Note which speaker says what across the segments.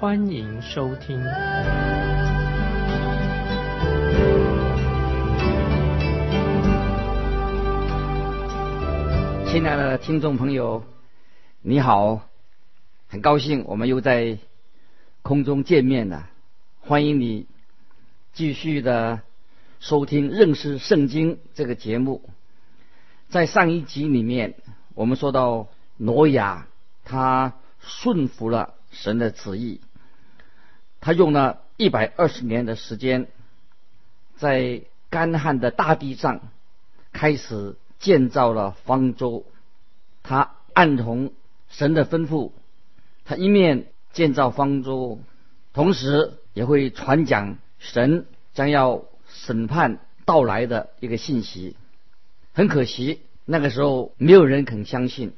Speaker 1: 欢迎收听。
Speaker 2: 亲爱的听众朋友，你好，很高兴我们又在空中见面了。欢迎你继续的收听认识圣经这个节目。在上一集里面，我们说到挪亚他顺服了神的旨意，他用了一百二十年的时间，在干旱的大地上开始。建造了方舟，他按从神的吩咐，他一面建造方舟，同时也会传讲神将要审判到来的一个信息。很可惜，那个时候没有人肯相信。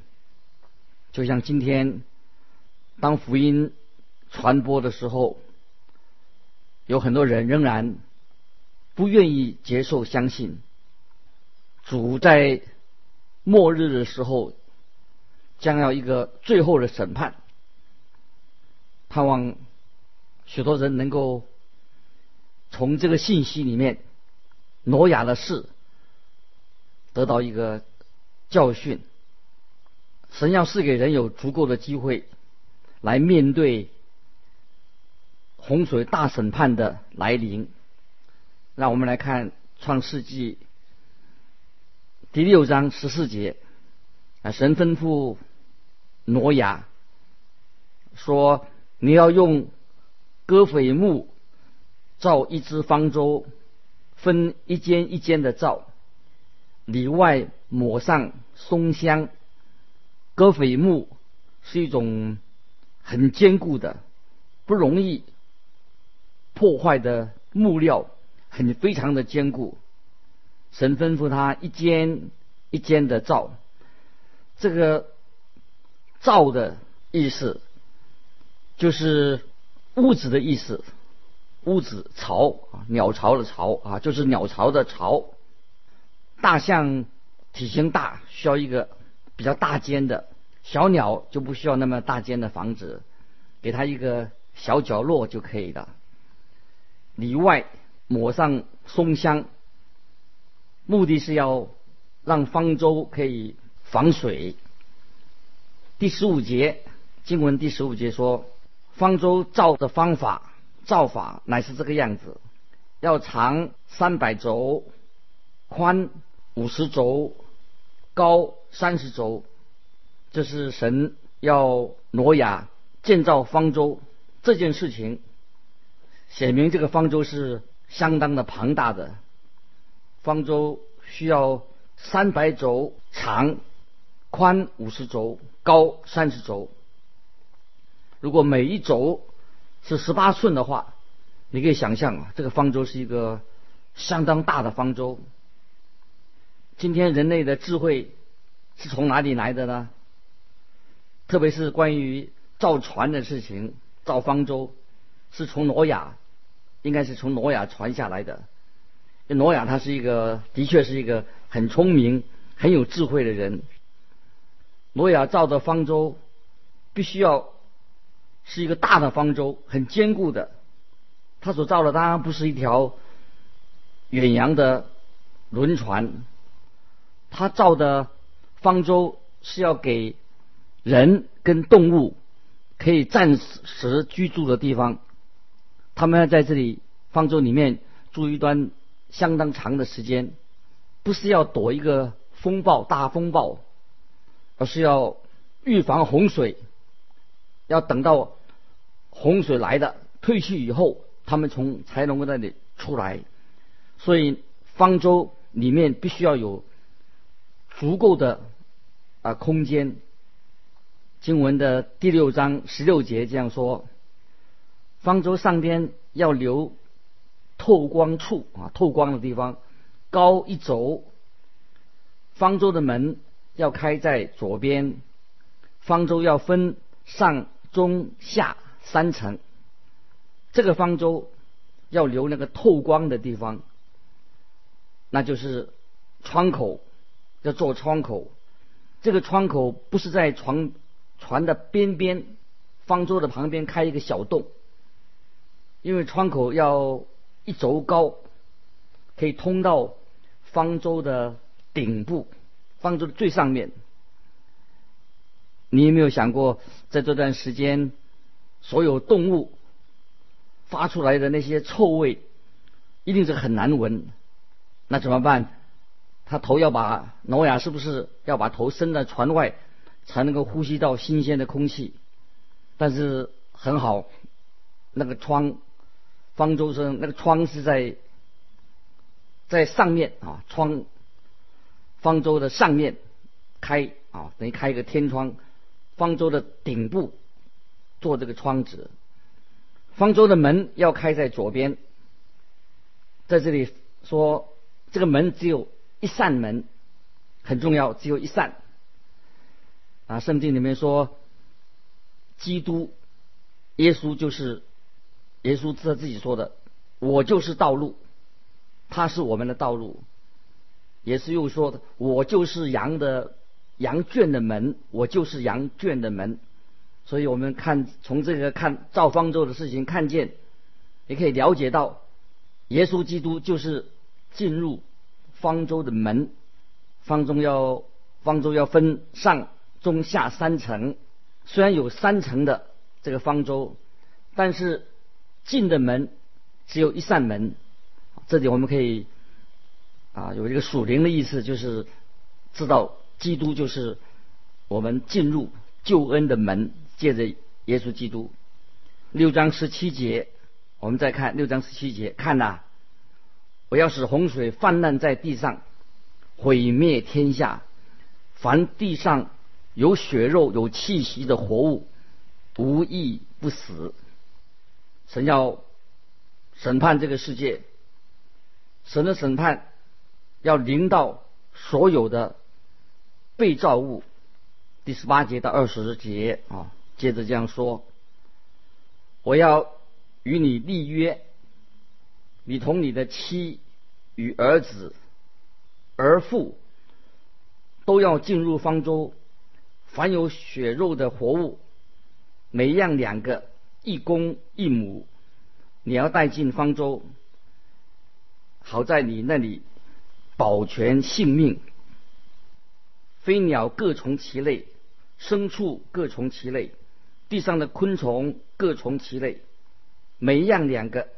Speaker 2: 就像今天，当福音传播的时候，有很多人仍然不愿意接受相信。主在末日的时候将要一个最后的审判，盼望许多人能够从这个信息里面，挪亚的事得到一个教训。神要是给人有足够的机会来面对洪水大审判的来临，让我们来看创世纪。第六章十四节，啊，神吩咐挪亚说：“你要用戈斐木造一只方舟，分一间一间的造，里外抹上松香。戈斐木是一种很坚固的、不容易破坏的木料，很非常的坚固。”神吩咐他一间一间的造，这个造的意思就是屋子的意思，屋子巢啊，鸟巢的巢啊，就是鸟巢的巢。大象体型大，需要一个比较大间的；小鸟就不需要那么大间的房子，给它一个小角落就可以了。里外抹上松香。目的是要让方舟可以防水。第十五节经文第十五节说，方舟造的方法造法乃是这个样子：要长三百轴，宽五十轴，高三十轴。这是神要挪亚建造方舟这件事情，写明这个方舟是相当的庞大的。方舟需要三百轴长，宽五十轴，高三十轴。如果每一轴是十八寸的话，你可以想象啊，这个方舟是一个相当大的方舟。今天人类的智慧是从哪里来的呢？特别是关于造船的事情，造方舟是从挪亚，应该是从挪亚传下来的。挪亚他是一个，的确是一个很聪明、很有智慧的人。挪亚造的方舟必须要是一个大的方舟，很坚固的。他所造的当然不是一条远洋的轮船，他造的方舟是要给人跟动物可以暂时居住的地方。他们要在这里方舟里面住一段。相当长的时间，不是要躲一个风暴大风暴，而是要预防洪水，要等到洪水来的退去以后，他们从才能够那里出来。所以方舟里面必须要有足够的啊空间。经文的第六章十六节这样说：方舟上边要留透光处啊，透光的地方高一轴。方舟的门要开在左边，方舟要分上中下三层。这个方舟要留那个透光的地方，那就是窗口，要做窗口。这个窗口不是在船船的边边，方舟的旁边开一个小洞，因为窗口要一轴高，可以通到方舟的顶部，方舟的最上面。你有没有想过，在这段时间，所有动物发出来的那些臭味，一定是很难闻。那怎么办？他头要把挪亚是不是要把头伸在船外，才能够呼吸到新鲜的空气？但是很好，那个窗，方舟上那个窗是在在上面啊，窗方舟的上面开啊，等于开一个天窗，方舟的顶部做这个窗子，方舟的门要开在左边，在这里说这个门只有。一扇门很重要，只有一扇。啊，圣经里面说，基督耶稣就是耶稣他自己说的，我就是道路，他是我们的道路。也是又说的，我就是羊的羊圈的门，我就是羊圈的门。所以我们看从这个看造方舟的事情看见，也可以了解到，耶稣基督就是进入。方舟的门，方舟要方舟要分上中下三层，虽然有三层的这个方舟，但是进的门只有一扇门。这里我们可以啊有一个属灵的意思，就是知道基督就是我们进入救恩的门，借着耶稣基督。六章十七节，我们再看六章十七节，看呐。我要使洪水泛滥在地上，毁灭天下。凡地上有血肉、有气息的活物，无一不死。神要审判这个世界，神的审判要临到所有的被造物。第十八节到二十节啊，接着这样说：我要与你立约。你同你的妻与儿子、儿妇都要进入方舟。凡有血肉的活物，每样两个，一公一母，你要带进方舟，好在你那里保全性命。飞鸟各从其类，牲畜各从其类，地上的昆虫各从其类，每一样两个。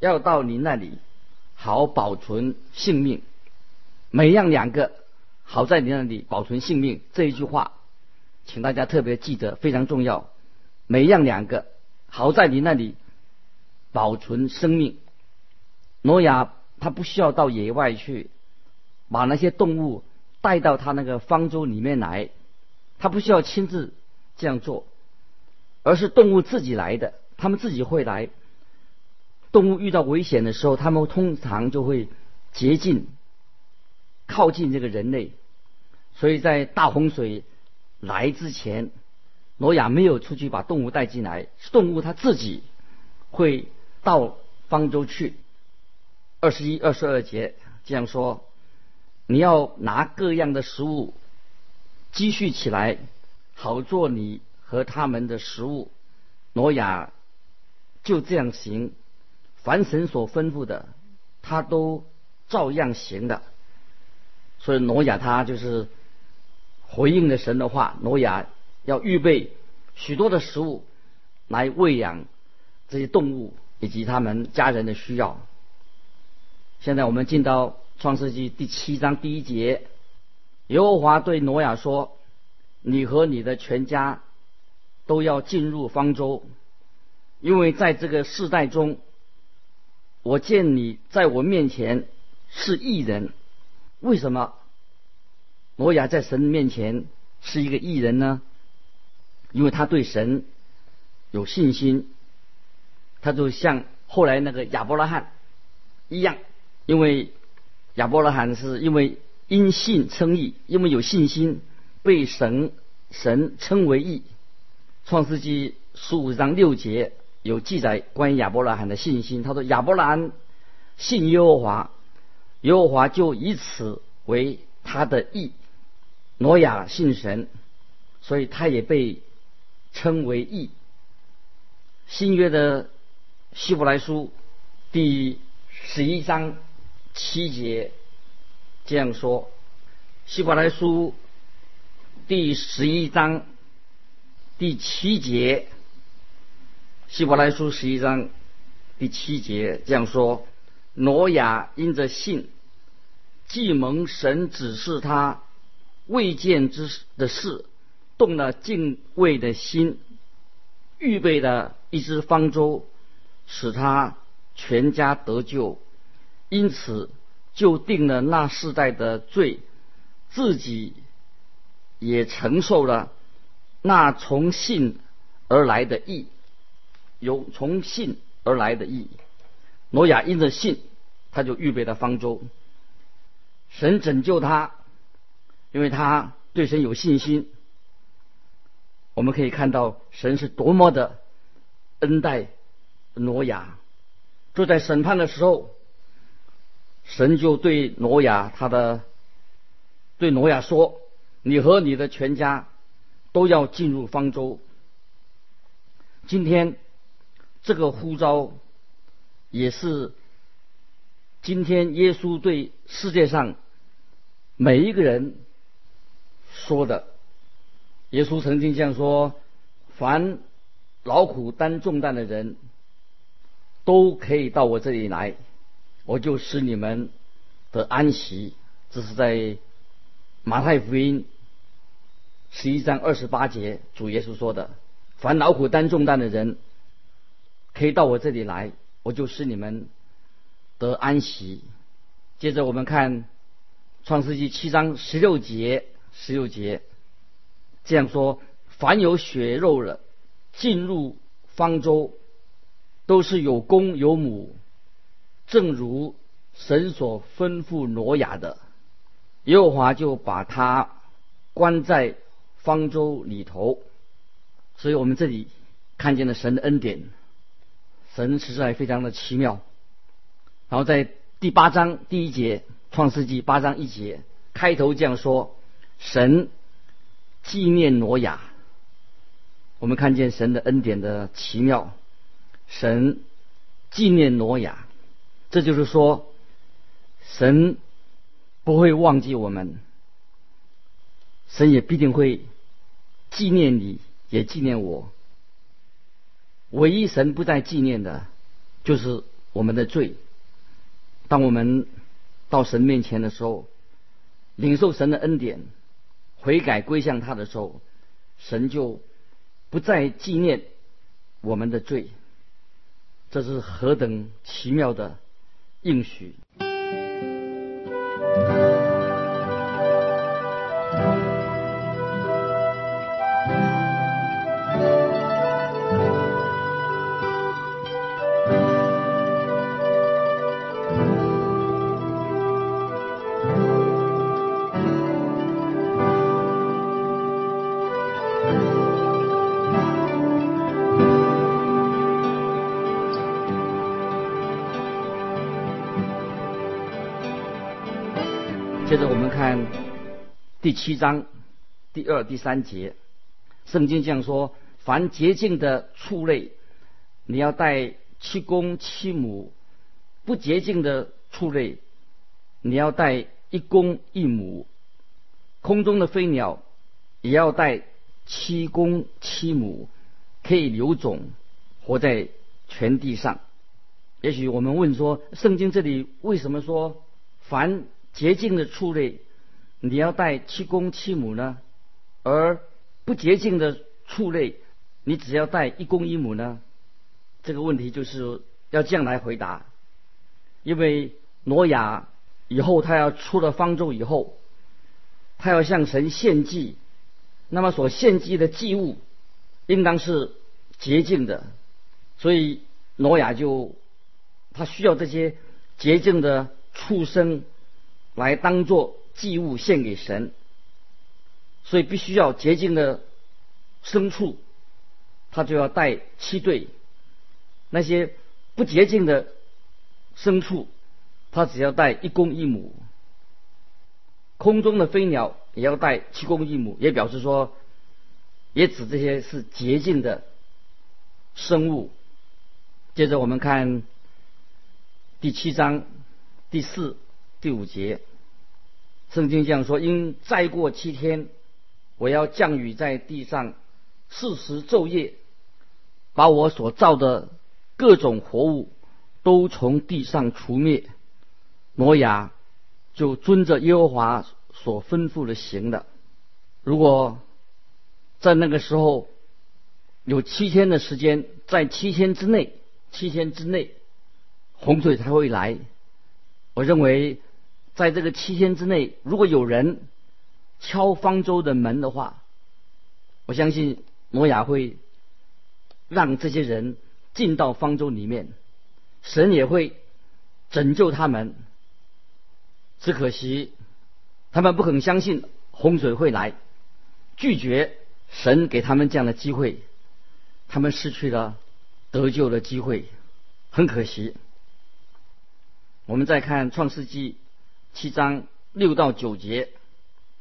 Speaker 2: 要到你那里，好保存性命。每样两个，好在你那里保存性命。这一句话，请大家特别记得，非常重要。每样两个，好在你那里保存生命。挪亚他不需要到野外去，把那些动物带到他那个方舟里面来，他不需要亲自这样做，而是动物自己来的，他们自己会来。动物遇到危险的时候，他们通常就会接近、靠近这个人类。所以在大洪水来之前，挪亚没有出去把动物带进来，动物它自己会到方舟去。二十一、二十二节这样说：你要拿各样的食物积蓄起来，好做你和他们的食物。挪亚就这样行。凡神所吩咐的，他都照样行的。所以挪亚他就是回应了神的话。挪亚要预备许多的食物来喂养这些动物以及他们家人的需要。现在我们进到创世纪第七章第一节，耶和华对挪亚说：“你和你的全家都要进入方舟，因为在这个世代中。”我见你在我面前是异人，为什么挪亚在神面前是一个异人呢？因为他对神有信心，他就像后来那个亚伯拉罕一样，因为亚伯拉罕是因为因信称义，因为有信心被神神称为义。创世纪十五章六节有记载关于亚伯拉罕的信心，他说亚伯拉罕信耶和华，耶和华就以此为他的义。挪亚信神，所以他也被称为义。新约的希伯来书第十一章七节这样说：希伯来书第十一章第七节，希伯来书十一章第七节这样说：挪亚因着信，既蒙神指示他未见之的事，动了敬畏的心，预备的。一只方舟使他全家得救，因此就定了那世代的罪，自己也承受了那从信而来的义，有从信而来的义。挪亚因着信，他就预备了方舟，神拯救他，因为他对神有信心。我们可以看到神是多么的。恩待挪亚，就在审判的时候，神就对挪亚他的对挪亚说：“你和你的全家都要进入方舟。”今天这个呼召也是今天耶稣对世界上每一个人说的。耶稣曾经这样说：“凡。”劳苦担重担的人，都可以到我这里来，我就使你们得安息。这是在马太福音十一章二十八节，主耶稣说的：“凡劳苦担重担的人，可以到我这里来，我就使你们得安息。”接着我们看创世纪七章十六节，十六节这样说：“凡有血肉了。”进入方舟都是有公有母，正如神所吩咐挪亚的，耶和华就把他关在方舟里头。所以我们这里看见了神的恩典，神实在非常的奇妙。然后在第八章第一节，创世纪八章一节开头这样说：神纪念挪亚。我们看见神的恩典的奇妙，神纪念挪亚，这就是说，神不会忘记我们，神也必定会纪念你，也纪念我。唯一神不再纪念的，就是我们的罪。当我们到神面前的时候，领受神的恩典，悔改归向他的时候，神就。不再纪念我们的罪，这是何等奇妙的应许！看第七章第二、第三节，圣经这样说：凡洁净的畜类，你要带七公七母；不洁净的畜类，你要带一公一母。空中的飞鸟也要带七公七母，可以留种，活在全地上。也许我们问说，圣经这里为什么说凡？洁净的畜类，你要带七公七母呢；而不洁净的畜类，你只要带一公一母呢？这个问题就是要这样来回答。因为挪亚以后他要出了方舟以后，他要向神献祭，那么所献祭的祭物应当是洁净的，所以挪亚就他需要这些洁净的畜生来当做祭物献给神，所以必须要洁净的牲畜，他就要带七对；那些不洁净的牲畜，他只要带一公一母。空中的飞鸟也要带七公一母，也表示说，也指这些是洁净的生物。接着我们看第七章第四、第五节，圣经这样说：因再过七天，我要降雨在地上四十昼夜，把我所造的各种活物都从地上除灭。挪亚就遵着耶和华所吩咐的行的。如果在那个时候有七天的时间，在七天之内。七天之内，洪水才会来。我认为，在这个七天之内，如果有人敲方舟的门的话，我相信摩亚会让这些人进到方舟里面，神也会拯救他们。只可惜，他们不肯相信洪水会来，拒绝神给他们这样的机会，他们失去了。得救的机会，很可惜。我们再看创世纪七章六到九节，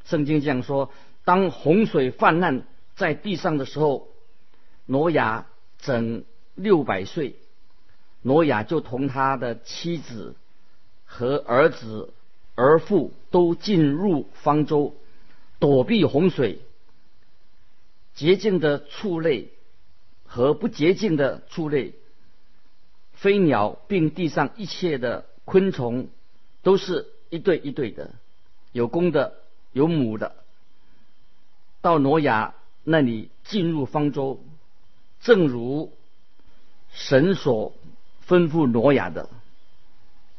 Speaker 2: 圣经这样说：当洪水泛滥在地上的时候，挪亚整六百岁，挪亚就同他的妻子和儿子儿妇都进入方舟，躲避洪水。洁净的畜类。和不洁净的畜类、飞鸟，并地上一切的昆虫，都是一对一对的，有公的，有母的。到挪亚那里进入方舟，正如神所吩咐挪亚的。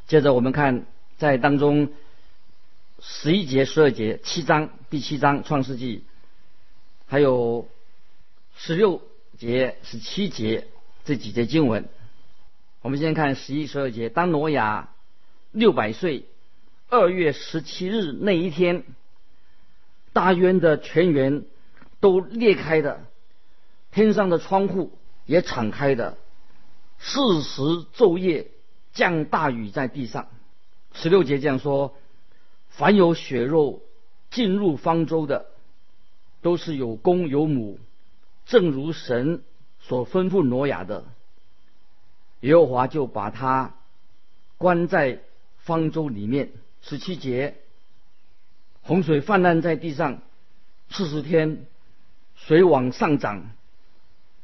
Speaker 2: 接着我们看在当中十一节、十二节、七章第七章创世纪，还有十六。节十七节这几节经文，我们先看十一、十二节。当挪亚六百岁二月十七日那一天，大渊的泉源都裂开的，天上的窗户也敞开的，四时昼夜降大雨在地上。十六节这样说：凡有血肉进入方舟的，都是有公有母。正如神所吩咐挪亚的，耶和华就把他关在方舟里面。十七节，洪水泛滥在地上四十天，水往上涨，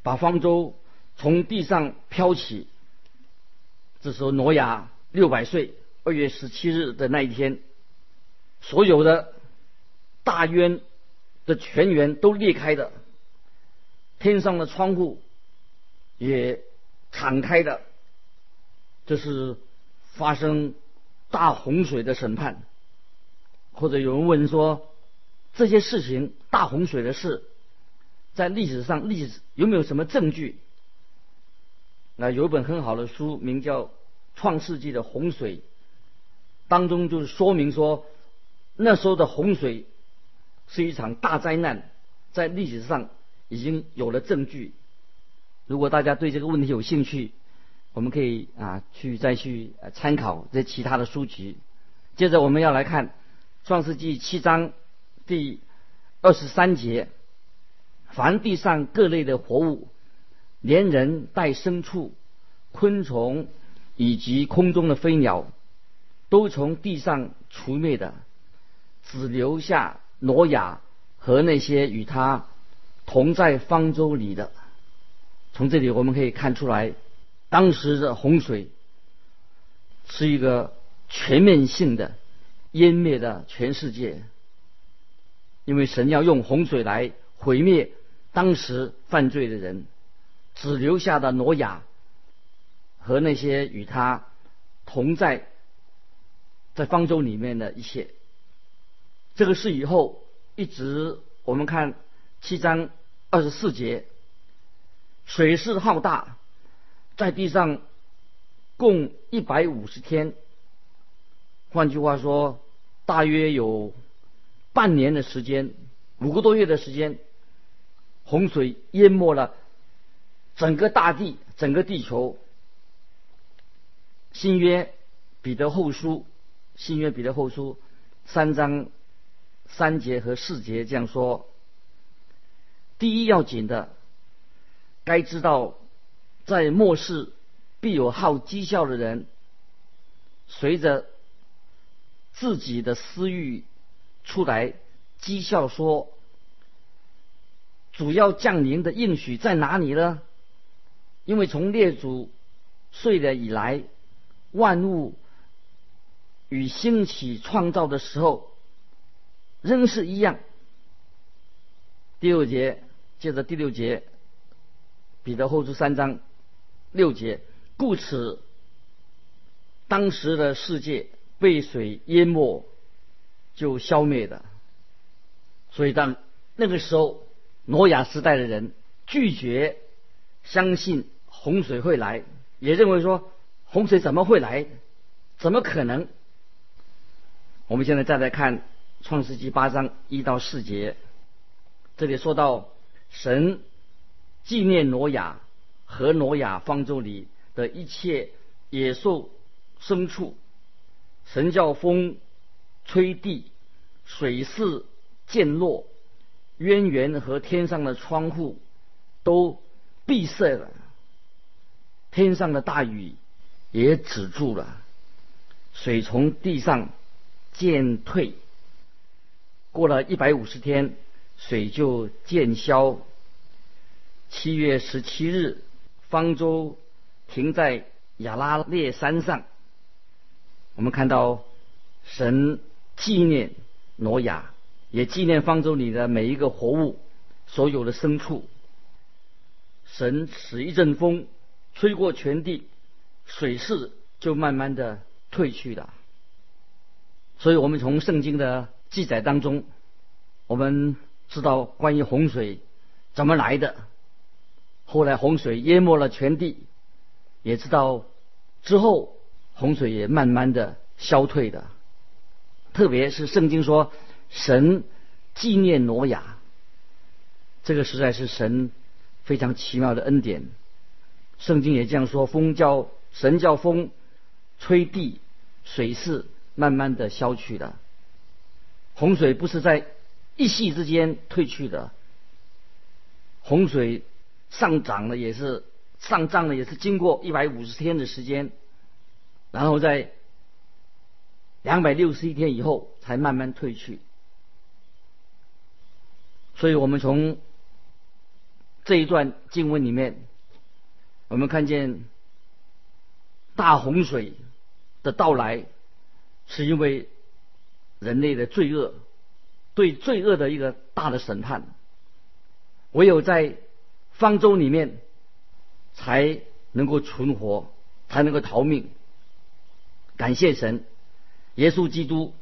Speaker 2: 把方舟从地上飘起。这时候，挪亚六百岁，二月十七日的那一天，所有的大渊的泉源都裂开的。天上的窗户也敞开的，这是发生大洪水的审判。或者有人问说，这些事情大洪水的事，在历史上历史有没有什么证据？那有一本很好的书，名叫《创世纪的洪水》，当中就是说明说，那时候的洪水是一场大灾难，在历史上。已经有了证据。如果大家对这个问题有兴趣，我们可以啊去再去参考这其他的书籍。接着我们要来看《创世纪》七章第二十三节：凡地上各类的活物，连人带牲畜、昆虫以及空中的飞鸟，都从地上除灭的，只留下挪亚和那些与他。同在方舟里的，从这里我们可以看出来，当时的洪水是一个全面性的湮灭的全世界，因为神要用洪水来毁灭当时犯罪的人，只留下的挪亚和那些与他同在在方舟里面的一切。这个是以后一直我们看七章。二十四节，水势浩大，在地上共一百五十天。换句话说，大约有半年的时间，五个多月的时间，洪水淹没了整个大地，整个地球。新约彼得后书，新约彼得后书三章三节和四节这样说：第一要紧的，该知道，在末世必有好讥笑的人，随着自己的私欲出来讥笑说：主要降临的应许在哪里呢？因为从列祖睡了以来。万物与兴起创造的时候仍是一样。第六节，接着第六节，彼得后书三章六节，故此，当时的世界被水淹没，就消灭的。所以，当那个时候，挪亚时代的人拒绝相信洪水会来，也认为说。洪水怎么会来？怎么可能？我们现在再来看创世纪八章一到四节，这里说到神纪念挪亚和挪亚方舟里的一切野兽牲畜，神叫风吹地，水势渐落，渊源和天上的窗户都闭塞了，天上的大雨。也止住了，水从地上渐退。过了一百五十天，水就渐消。七月十七日，方舟停在亚拉列山上。我们看到神纪念挪亚，也纪念方舟里的每一个活物，所有的牲畜。神使一阵风吹过全地。水势就慢慢的退去了，所以我们从圣经的记载当中，我们知道关于洪水怎么来的，后来洪水淹没了全地，也知道之后洪水也慢慢的消退的，特别是圣经说神纪念挪亚，这个实在是神非常奇妙的恩典，圣经也这样说，风叫。神叫风吹地，水势慢慢的消去了。洪水不是在一夕之间退去的，洪水上涨了也是上涨了也是经过一百五十天的时间，然后在两百六十一天以后才慢慢退去。所以我们从这一段经文里面，我们看见。大洪水的到来，是因为人类的罪恶，对罪恶的一个大的审判。唯有在方舟里面，才能够存活，才能够逃命。感谢神，耶稣基督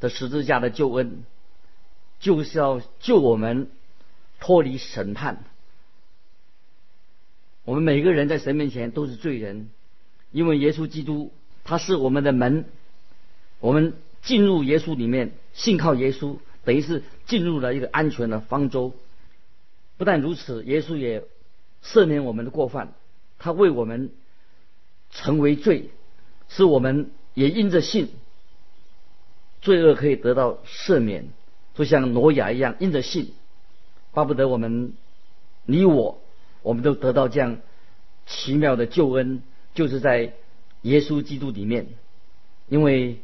Speaker 2: 的十字架的救恩，就是要救我们脱离审判。我们每个人在神面前都是罪人。因为耶稣基督他是我们的门，我们进入耶稣里面，信靠耶稣，等于是进入了一个安全的方舟。不但如此，耶稣也赦免我们的过犯，他为我们成为罪，使我们也因着信，罪恶可以得到赦免，就像挪亚一样，因着信，巴不得我们你我，我们都得到这样奇妙的救恩。就是在耶稣基督里面，因为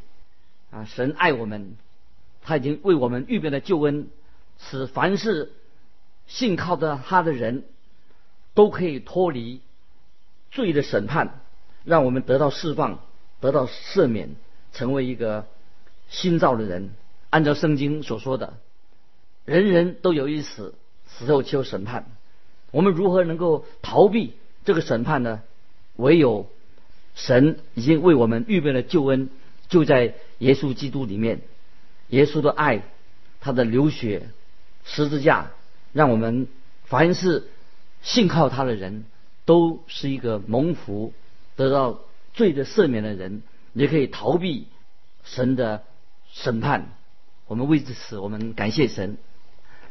Speaker 2: 啊，神爱我们，他已经为我们预备了救恩，使凡是信靠的他的人都可以脱离罪的审判，让我们得到释放，得到赦免，成为一个新造的人。按照圣经所说的，人人都有一死，死后就审判。我们如何能够逃避这个审判呢？唯有神已经为我们预备了救恩，就在耶稣基督里面。耶稣的爱，他的流血、十字架，让我们凡是信靠他的人，都是一个蒙福、得到罪的赦免的人，也可以逃避神的审判。我们为此，我们感谢神。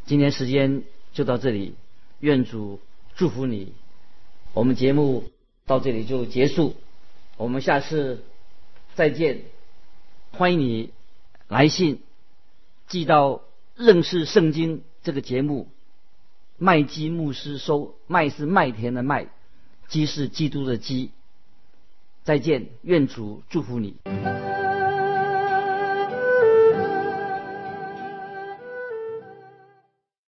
Speaker 2: 今天时间就到这里，愿主祝福你。我们节目到这里就结束，我们下次再见。欢迎你来信寄到认识圣经这个节目，麦基牧师收。麦是麦田的麦，基是基督的基。再见，愿主祝福你。